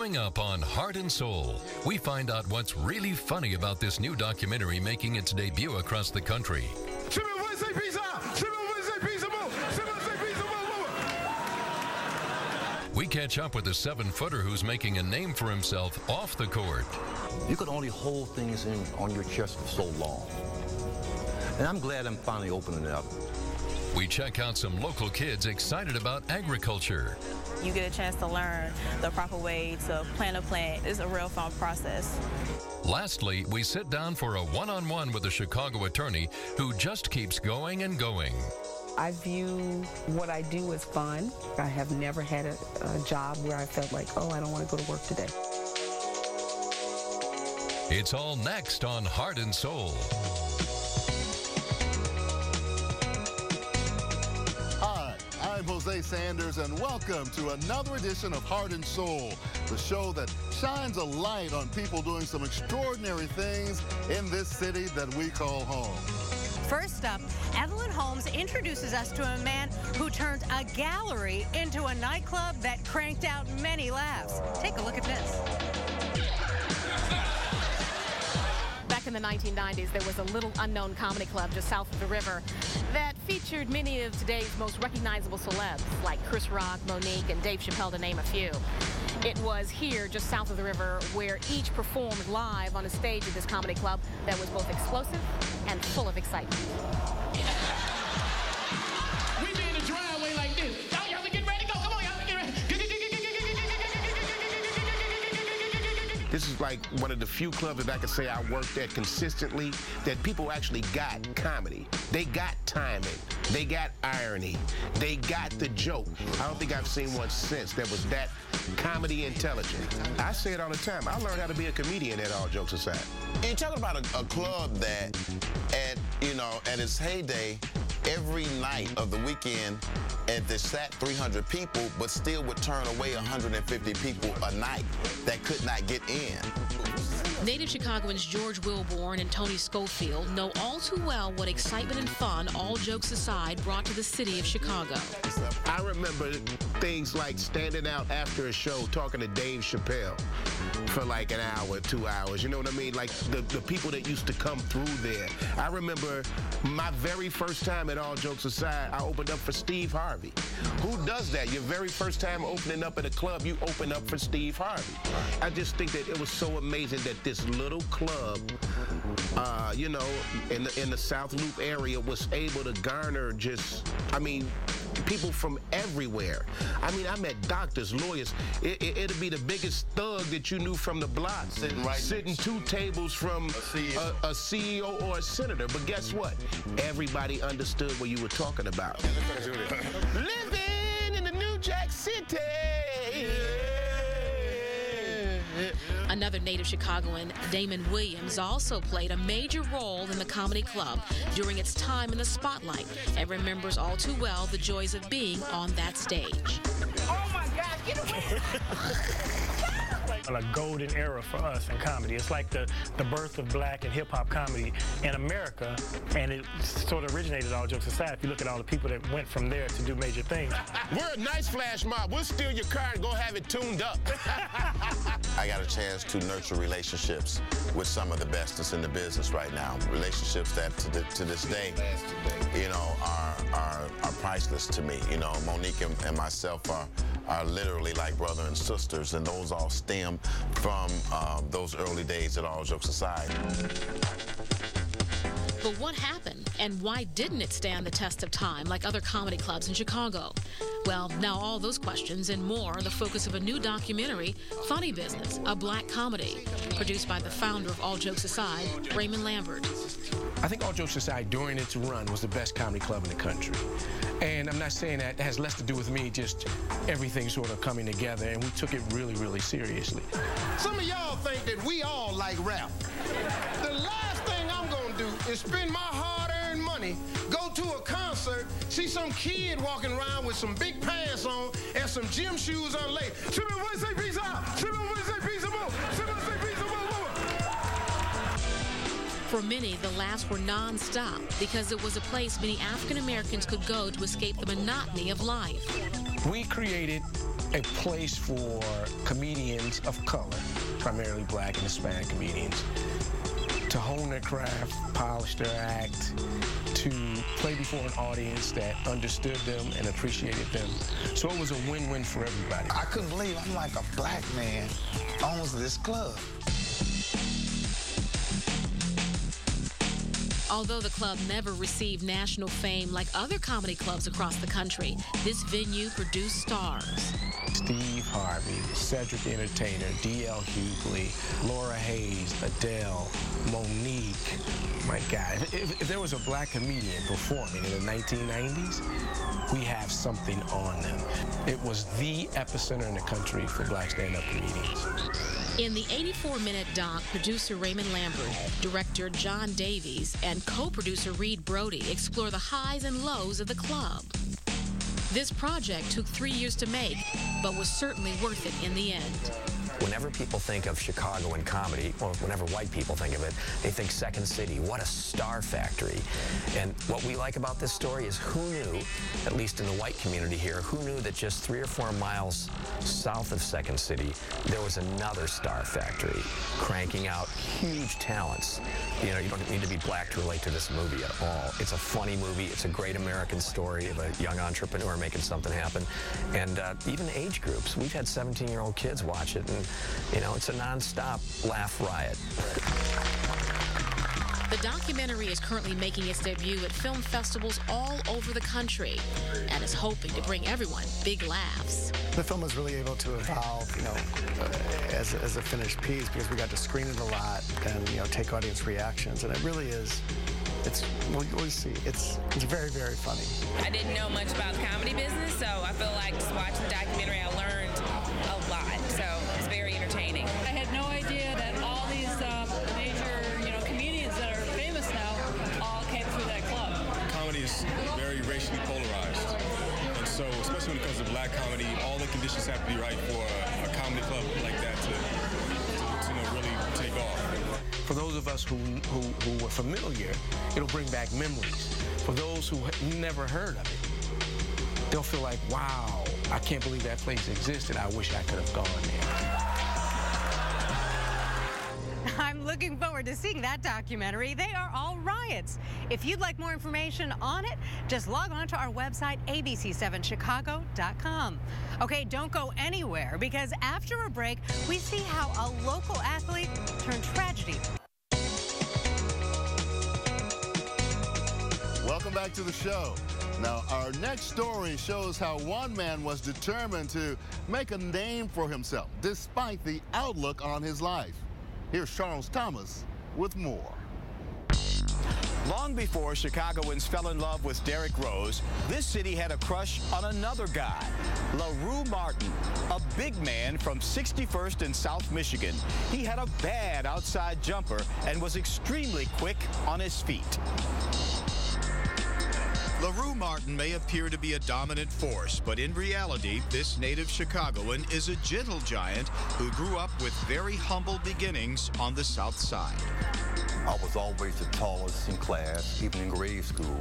Coming up on Heart and Soul, we find out what's really funny about this new documentary making its debut across the country. We catch up with a seven footer who's making a name for himself off the court. You could only hold things in on your chest for so long. And I'm glad I'm finally opening it up. We check out some local kids excited about agriculture. You get a chance to learn the proper way to plant a plant. It's a real fun process. Lastly, we sit down for a one on one with a Chicago attorney who just keeps going and going. I view what I do as fun. I have never had a, a job where I felt like, oh, I don't want to go to work today. It's all next on Heart and Soul. Hosea Sanders, and welcome to another edition of Heart and Soul, the show that shines a light on people doing some extraordinary things in this city that we call home. First up, Evelyn Holmes introduces us to a man who turned a gallery into a nightclub that cranked out many laughs. Take a look at this. In the 1990s, there was a little unknown comedy club just south of the river that featured many of today's most recognizable celebs, like Chris Rock, Mo'Nique, and Dave Chappelle, to name a few. It was here, just south of the river, where each performed live on a stage at this comedy club that was both explosive and full of excitement. This is like one of the few clubs that I can say I worked at consistently that people actually got comedy. They got timing. They got irony. They got the joke. I don't think I've seen one since that was that comedy intelligent. I say it all the time. I learned how to be a comedian at all jokes aside. You're talking about a, a club that at, you know, at its heyday, every night of the weekend, and there sat 300 people, but still would turn away 150 people a night that could not get in. Native Chicagoans George Wilborn and Tony Schofield know all too well what excitement and fun, all jokes aside, brought to the city of Chicago. I remember things like standing out after a show talking to Dave Chappelle for like an hour, two hours. You know what I mean? Like the, the people that used to come through there. I remember my very first time All Jokes Aside, I opened up for Steve Harvey. Who does that? Your very first time opening up at a club, you open up for Steve Harvey. I just think that it was so amazing that this little club, uh, you know, in the, in the South Loop area was able to garner just, I mean, people from everywhere. I mean, I met doctors, lawyers. It, it, it'd be the biggest thug that you knew from the block. Sitting right Sitting two tables from a CEO. a, a CEO or a senator. But guess what? Everybody understood what you were talking about. Living in the New Jack City. Another native Chicagoan, Damon Williams, also played a major role in the comedy club during its time in the spotlight and remembers all too well the joys of being on that stage. Oh my God, get away! a golden era for us in comedy. It's like the, the birth of black and hip hop comedy in America, and it sort of originated all jokes aside. If you look at all the people that went from there to do major things. We're a nice flash mob. We'll steal your car and go have it tuned up. I got a chance to nurture relationships with some of the best that's in the business right now. Relationships that to, the, to this day, you know, are, are, are priceless to me. You know, Mo'Nique and, and myself are, are literally like brother and sisters, and those all stem from um, those early days at All Jokes Aside. But what happened, and why didn't it stand the test of time like other comedy clubs in Chicago? Well, now all those questions and more are the focus of a new documentary, Funny Business, a black comedy, produced by the founder of All Jokes Aside, Raymond Lambert. I think All Jokes Aside, during its run, was the best comedy club in the country. And I'm not saying that it has less to do with me, just everything sort of coming together, and we took it really, really seriously. Some of y'all think that we all like rap. The last thing I'm gonna do is spend my hard-earned money, go to a concert, see some kid walking around with some big pants on and some gym shoes unlaced. Shimmy, what say peace out? Peace say peace out. For many, the laughs were non-stop because it was a place many African Americans could go to escape the monotony of life. We created a place for comedians of color, primarily black and Hispanic comedians, to hone their craft, polish their act, to play before an audience that understood them and appreciated them. So it was a win-win for everybody. I couldn't believe I'm like a black man owns this club. Although the club never received national fame like other comedy clubs across the country, this venue produced stars. Steve Harvey, Cedric the Entertainer, D.L. Hughley, Laura Hayes, Adele, Mo'Nique. My God, if, if there was a black comedian performing in the 1990s, we have something on them. It was the epicenter in the country for black stand-up comedians. In the 84-minute doc, producer Raymond Lambert, director John Davies, and co-producer Reed Brody explore the highs and lows of the club. This project took three years to make, but was certainly worth it in the end. Whenever people think of Chicago and comedy, or whenever white people think of it, they think Second City. What a star factory. And what we like about this story is who knew, at least in the white community here, who knew that just three or four miles south of Second City, there was another star factory cranking out huge talents. You know, you don't need to be black to relate to this movie at all. It's a funny movie. It's a great American story of a young entrepreneur making something happen. And uh, even age groups. We've had 17-year-old kids watch it, and you know, it's a nonstop laugh riot. The documentary is currently making its debut at film festivals all over the country and is hoping to bring everyone big laughs. The film was really able to evolve, you know, uh, as, as a finished piece because we got to screen it a lot and, you know, take audience reactions. And it really is, it's, we'll, we'll see, it's, it's very, very funny. I didn't know much about the comedy business, so I feel like just watching the documentary, I learned conditions have to be right for a, a comedy club like that to, to, to you know, really take off. For those of us who, who, who were familiar, it'll bring back memories. For those who never heard of it, they'll feel like, wow, I can't believe that place existed. I wish I could have gone there. I'm looking forward to seeing that documentary. They are all riots. If you'd like more information on it, just log on to our website, abc7chicago.com. Okay, don't go anywhere because after a break, we see how a local athlete turned tragedy. Welcome back to the show. Now, our next story shows how one man was determined to make a name for himself despite the outlook on his life. Here's Charles Thomas with more. Long before Chicagoans fell in love with Derrick Rose, this city had a crush on another guy, LaRue Martin, a big man from 61st in South Michigan. He had a bad outside jumper and was extremely quick on his feet. LaRue Martin may appear to be a dominant force, but in reality, this native Chicagoan is a gentle giant who grew up with very humble beginnings on the South Side. I was always the tallest in class, even in grade school.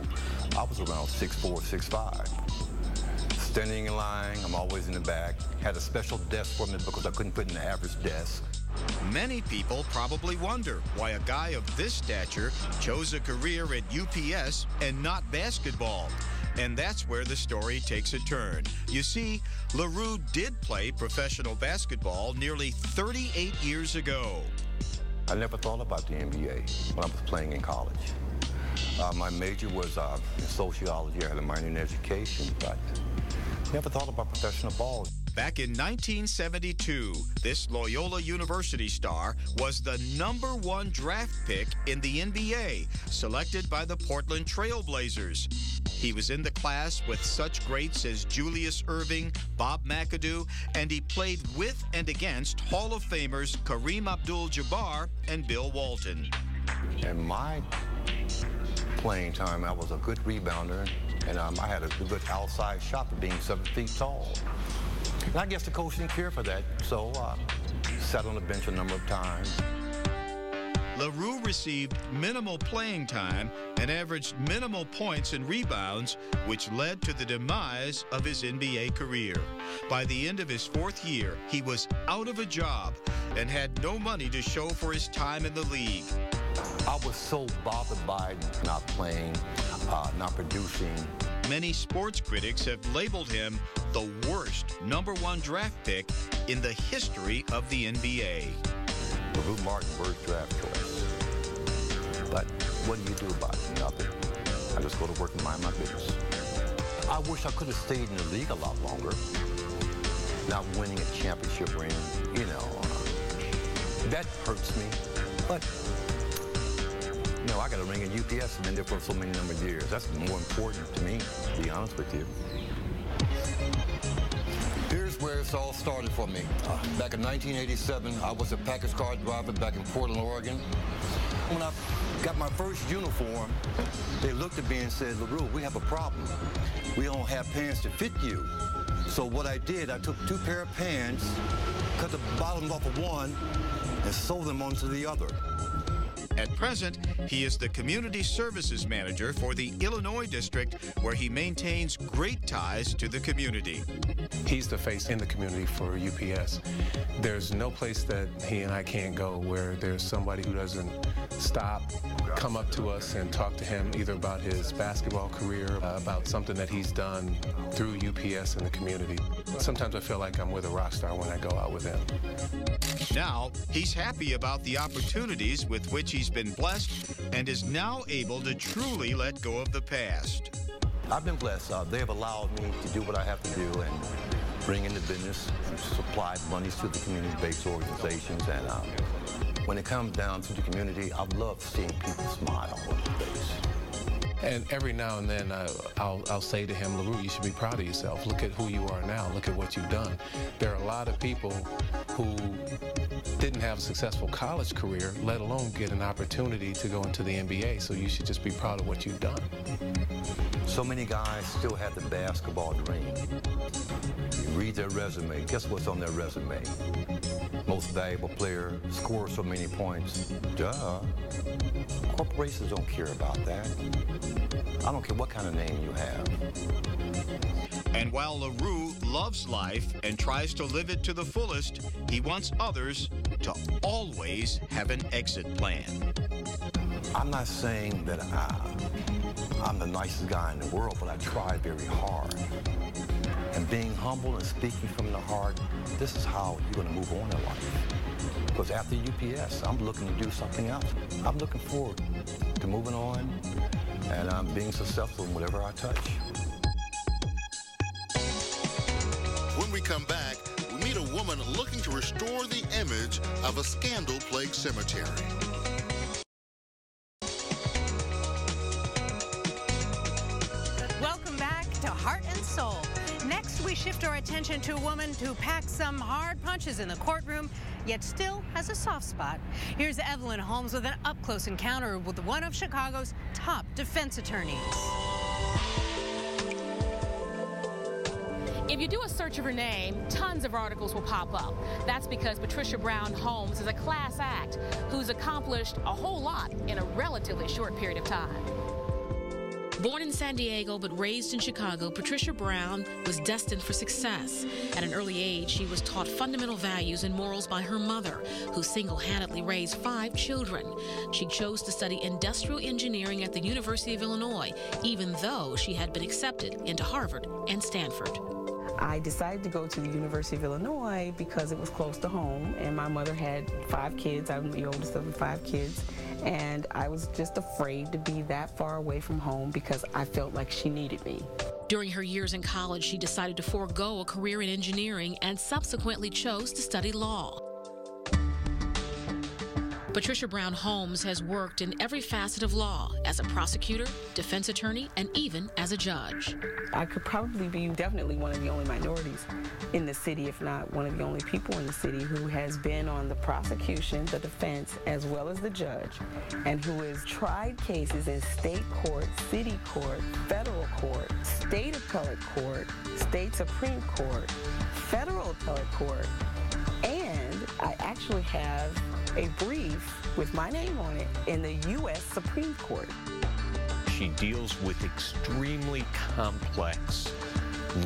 I was around 6'4", 6'5". Standing in line, I'm always in the back. Had a special desk for me because I couldn't fit in the average desk. Many people probably wonder why a guy of this stature chose a career at UPS and not basketball. And that's where the story takes a turn. You see, LaRue did play professional basketball nearly 38 years ago. I never thought about the NBA when I was playing in college. Uh, my major was uh, sociology. I had a minor in education, but never thought about professional ball. Back in 1972, this Loyola University star was the number one draft pick in the NBA, selected by the Portland Trailblazers. He was in the class with such greats as Julius Erving, Bob McAdoo, and he played with and against Hall of Famers Kareem Abdul-Jabbar and Bill Walton. In my playing time, I was a good rebounder, and um, I had a good outside shot for being seven feet tall. And I guess the coach didn't care for that, so uh, sat on the bench a number of times. LaRue received minimal playing time and averaged minimal points and rebounds, which led to the demise of his NBA career. By the end of his fourth year, he was out of a job and had no money to show for his time in the league. I was so bothered by not playing, uh, not producing. Many sports critics have labeled him the worst number one draft pick in the history of the NBA. LaRue Martin, worst draft choice. But what do you do about it? Nothing. I just go to work and mind my business. I wish I could have stayed in the league a lot longer. Not winning a championship ring, you know, that hurts me. But you know, I got a ring at UPS and been there for so many number of years. That's more important to me, to be honest with you. It's all started for me. Back in 1987, I was a package car driver back in Portland, Oregon. When I got my first uniform, they looked at me and said, LaRue, we have a problem. We don't have pants to fit you. So what I did, I took two pair of pants, cut the bottoms off of one, and sewed them onto the other. At present, he is the Community Services Manager for the Illinois District, where he maintains great ties to the community. He's the face in the community for UPS. There's no place that he and I can't go where there's somebody who doesn't stop, come up to us and talk to him either about his basketball career, uh, about something that he's done through UPS in the community. Sometimes I feel like I'm with a rock star when I go out with him. Now, he's happy about the opportunities with which he's been blessed and is now able to truly let go of the past. I've been blessed. Uh, they have allowed me to do what I have to do and bring in the business and supply monies to the community-based organizations. And uh, when it comes down to the community, I love seeing people smile on their face. And every now and then, uh, I'll, I'll say to him, LaRue, you should be proud of yourself. Look at who you are now. Look at what you've done. There are a lot of people who didn't have a successful college career, let alone get an opportunity to go into the NBA. So you should just be proud of what you've done. So many guys still have the basketball dream. You read their resume. Guess what's on their resume? Most valuable player, scores so many points. Duh. Corporations don't care about that. I don't care what kind of name you have. And while LaRue loves life and tries to live it to the fullest, he wants others to always have an exit plan. I'm not saying that I, I'm the nicest guy in the world, but I try very hard. And being humble and speaking from the heart, this is how you're going to move on in life. Because after UPS, I'm looking to do something else. I'm looking forward to moving on, and I'm being successful in whatever I touch. When we come back, we meet a woman looking to restore the image of a scandal-plagued cemetery. Attention to a woman who packs some hard punches in the courtroom, yet still has a soft spot. Here's Evelyn Holmes with an up-close encounter with one of Chicago's top defense attorneys. If you do a search of her name, tons of articles will pop up. That's because Patricia Brown Holmes is a class act who's accomplished a whole lot in a relatively short period of time. Born in San Diego but raised in Chicago, Patricia Brown was destined for success. At an early age, she was taught fundamental values and morals by her mother, who single handedly raised five children. She chose to study industrial engineering at the University of Illinois, even though she had been accepted into Harvard and Stanford. I decided to go to the University of Illinois because it was close to home, and my mother had five kids. I'm the oldest of the five kids, and I was just afraid to be that far away from home because I felt like she needed me. During her years in college, she decided to forego a career in engineering and subsequently chose to study law. Patricia Brown Holmes has worked in every facet of law as a prosecutor, defense attorney, and even as a judge. I could probably be definitely one of the only minorities in the city, if not one of the only people in the city who has been on the prosecution, the defense, as well as the judge, and who has tried cases in state court, city court, federal court, state appellate court, state supreme court, federal appellate court, and I actually have a brief with my name on it in the U.S. Supreme Court. She deals with extremely complex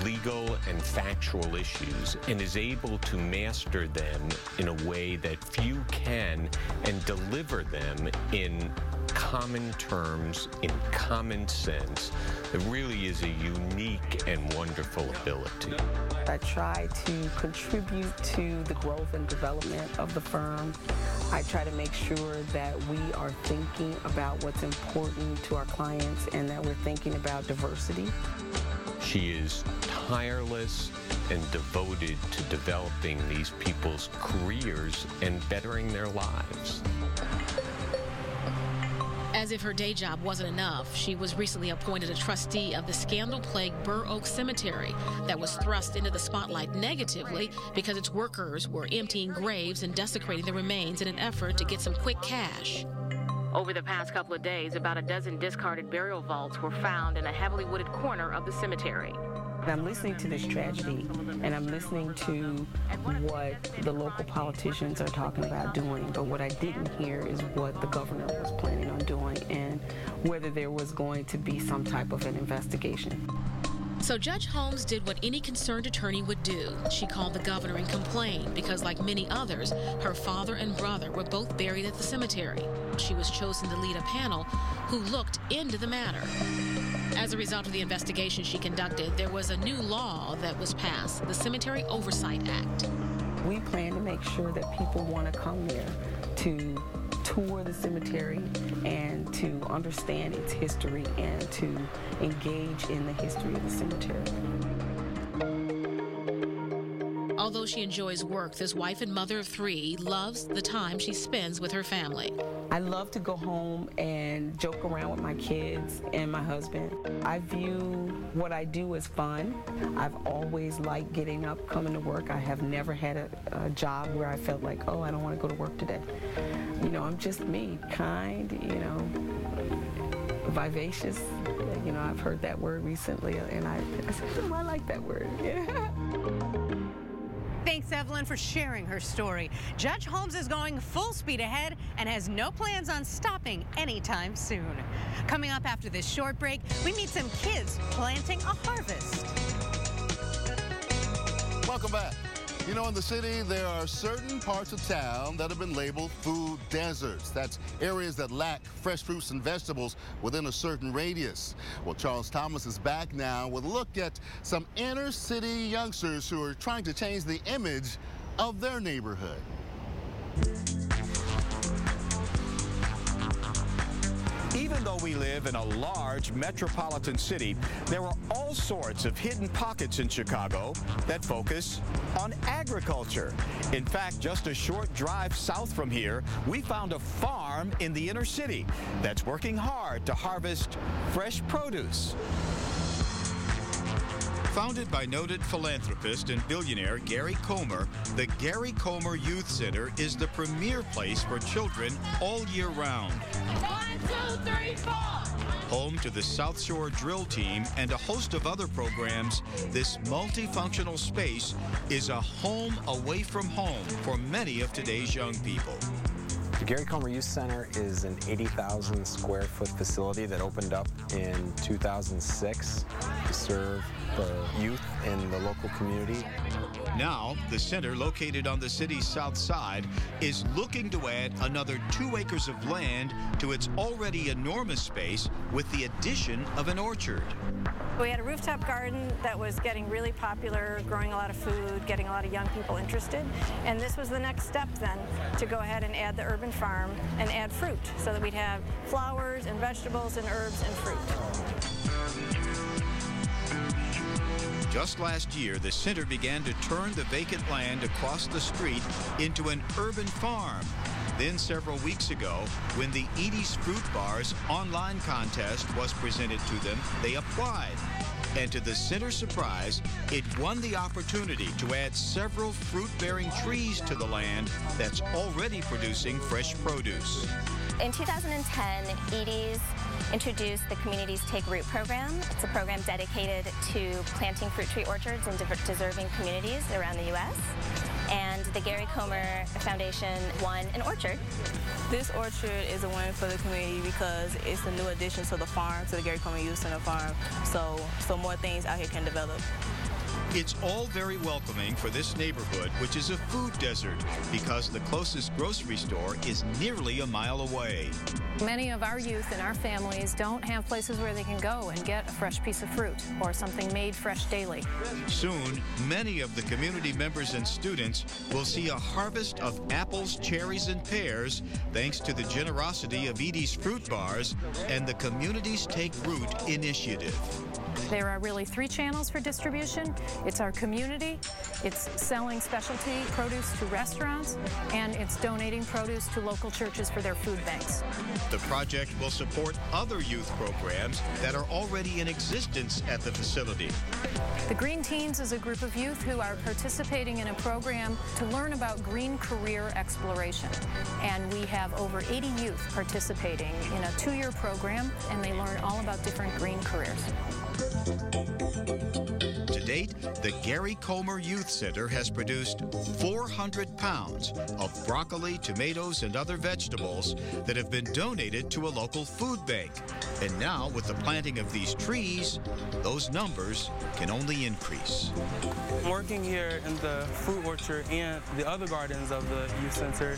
legal and factual issues and is able to master them in a way that few can and deliver them in common terms, in common sense. It really is a unique and wonderful ability. I try to contribute to the growth and development of the firm. I try to make sure that we are thinking about what's important to our clients and that we're thinking about diversity. She is tireless and devoted to developing these people's careers and bettering their lives. As if her day job wasn't enough, she was recently appointed a trustee of the scandal plagued Burr Oak Cemetery that was thrust into the spotlight negatively because its workers were emptying graves and desecrating the remains in an effort to get some quick cash. Over the past couple of days, about a dozen discarded burial vaults were found in a heavily wooded corner of the cemetery. I'm listening to this tragedy and I'm listening to what the local politicians are talking about doing, but what I didn't hear is what the governor was planning on doing and whether there was going to be some type of an investigation. So Judge Holmes did what any concerned attorney would do. She called the governor and complained because, like many others, her father and brother were both buried at the cemetery. She was chosen to lead a panel who looked into the matter. As a result of the investigation she conducted, there was a new law that was passed, the Cemetery Oversight Act. We plan to make sure that people want to come there to tour the cemetery and to understand its history and to engage in the history of the cemetery. Although she enjoys work, this wife and mother of three loves the time she spends with her family. I love to go home and joke around with my kids and my husband. I view what I do as fun. I've always liked getting up, coming to work. I have never had a, a job where I felt like, oh, I don't want to go to work today. You know, I'm just me, kind, you know, vivacious. You know, I've heard that word recently, and I, I said, oh, I like that word. Yeah. Thanks, Evelyn, for sharing her story. Judge Holmes is going full speed ahead and has no plans on stopping anytime soon. Coming up after this short break, we meet some kids planting a harvest. Welcome back. You know, in the city, there are certain parts of town that have been labeled food deserts. That's areas that lack fresh fruits and vegetables within a certain radius. Well, Charles Thomas is back now with a look at some inner city youngsters who are trying to change the image of their neighborhood. Even though we live in a large metropolitan city, there are all sorts of hidden pockets in Chicago that focus on agriculture. In fact, just a short drive south from here, we found a farm in the inner city that's working hard to harvest fresh produce. Founded by noted philanthropist and billionaire Gary Comer, the Gary Comer Youth Center is the premier place for children all year round. One, two, three, four. Home to the South Shore Drill Team and a host of other programs, this multifunctional space is a home away from home for many of today's young people. The Gary Comer Youth Center is an 80,000 square foot facility that opened up in 2006 to serve the youth in the local community. Now, the center, located on the city's south side, is looking to add another two acres of land to its already enormous space with the addition of an orchard. We had a rooftop garden that was getting really popular, growing a lot of food, getting a lot of young people interested. And this was the next step then to go ahead and add the urban farm and add fruit so that we'd have flowers and vegetables and herbs and fruit. Just last year, the center began to turn the vacant land across the street into an urban farm. Then several weeks ago, when the Edy's Fruit Bar's online contest was presented to them, they applied. And to the center's surprise, it won the opportunity to add several fruit-bearing trees to the land that's already producing fresh produce. In 2010, Edy's introduced the Communities Take Root program. It's a program dedicated to planting fruit tree orchards in deserving communities around the U.S. and the Gary Comer Foundation won an orchard. This orchard is a win for the community because it's a new addition to the farm, to the Gary Comer Youth Center farm. So, so more things out here can develop. It's all very welcoming for this neighborhood, which is a food desert, because the closest grocery store is nearly a mile away. Many of our youth and our families don't have places where they can go and get a fresh piece of fruit or something made fresh daily. Soon, many of the community members and students will see a harvest of apples, cherries, and pears thanks to the generosity of Edy's Fruit Bars and the Communities Take Root initiative. There are really three channels for distribution. It's our community, it's selling specialty produce to restaurants, and it's donating produce to local churches for their food banks. The project will support other youth programs that are already in existence at the facility. The Green Teens is a group of youth who are participating in a program to learn about green career exploration. And we have over 80 youth participating in a two-year program, and they learn all about different green careers. To date, the Gary Comer Youth Center has produced 400 pounds of broccoli, tomatoes, and other vegetables that have been donated to a local food bank. And now, with the planting of these trees, those numbers can only increase. Working here in the fruit orchard and the other gardens of the youth center,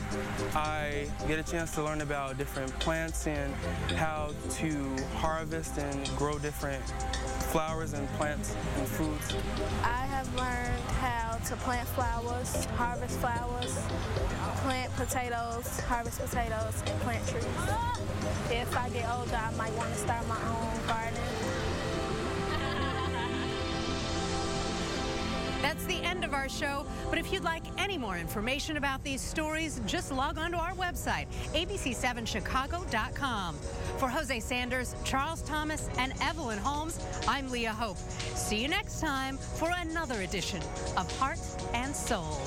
I get a chance to learn about different plants and how to harvest and grow different flowers and plants and foods. I have learned how to plant flowers, harvest flowers, plant potatoes, harvest potatoes, and plant trees. If I get older, I might want to start my own garden. That's the end of our show. But if you'd like any more information about these stories, just log on to our website, abc7chicago.com. For Hosea Sanders, Charles Thomas, and Evelyn Holmes, I'm Leah Hope. See you next time for another edition of Heart and Soul.